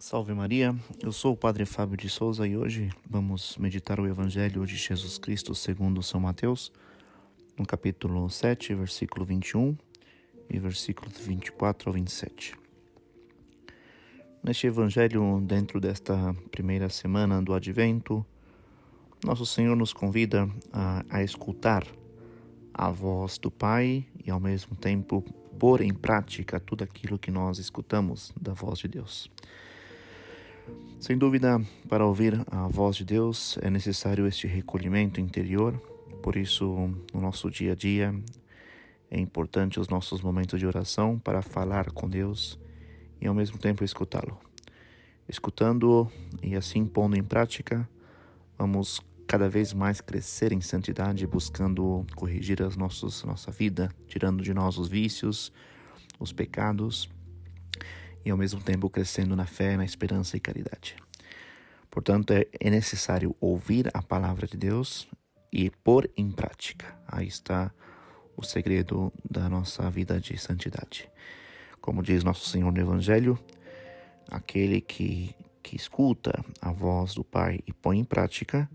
Salve Maria, eu sou o Padre Fábio de Souza e hoje vamos meditar o Evangelho de Jesus Cristo segundo São Mateus, no capítulo 7, versículo 21 e versículos 24 ao 27. Neste Evangelho, dentro desta primeira semana do Advento, nosso Senhor nos convida a, a escutar a voz do Pai e ao mesmo tempo pôr em prática tudo aquilo que nós escutamos da voz de Deus. Sem dúvida, para ouvir a voz de Deus é necessário este recolhimento interior, por isso, no nosso dia a dia, é importante os nossos momentos de oração para falar com Deus e ao mesmo tempo escutá-lo. Escutando e assim pondo em prática, vamos cada vez mais crescer em santidade, buscando corrigir as nossas, nossa vida, tirando de nós os vícios, os pecados e ao mesmo tempo crescendo na fé, na esperança e caridade. Portanto, é, é necessário ouvir a palavra de Deus e pôr em prática. Aí está o segredo da nossa vida de santidade. Como diz nosso Senhor no Evangelho, aquele que, que escuta a voz do Pai e põe em prática,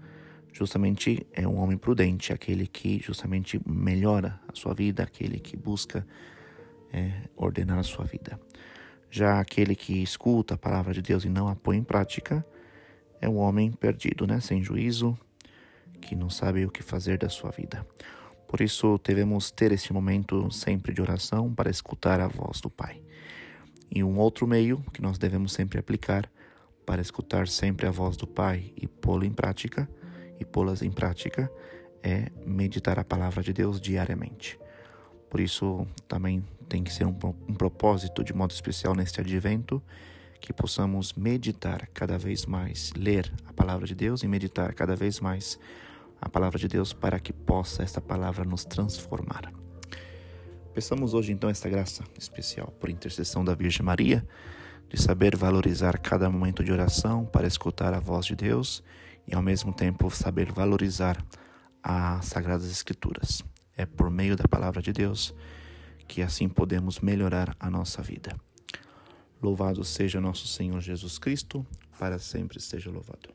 justamente é um homem prudente, aquele que justamente melhora a sua vida, aquele que busca é, ordenar a sua vida. Já aquele que escuta a palavra de Deus e não a põe em prática é um homem perdido, né? sem juízo, que não sabe o que fazer da sua vida. Por isso, devemos ter esse momento sempre de oração para escutar a voz do Pai. E um outro meio que nós devemos sempre aplicar para escutar sempre a voz do Pai e pô-la em prática e pô-las em prática é meditar a palavra de Deus diariamente. Por isso, também tem que ser um, um propósito de modo especial neste advento que possamos meditar cada vez mais, ler a palavra de Deus e meditar cada vez mais a palavra de Deus para que possa esta palavra nos transformar. Peçamos hoje então esta graça especial por intercessão da Virgem Maria, de saber valorizar cada momento de oração para escutar a voz de Deus e ao mesmo tempo saber valorizar as Sagradas Escrituras. É por meio da palavra de Deus que assim podemos melhorar a nossa vida. Louvado seja nosso Senhor Jesus Cristo, para sempre seja louvado.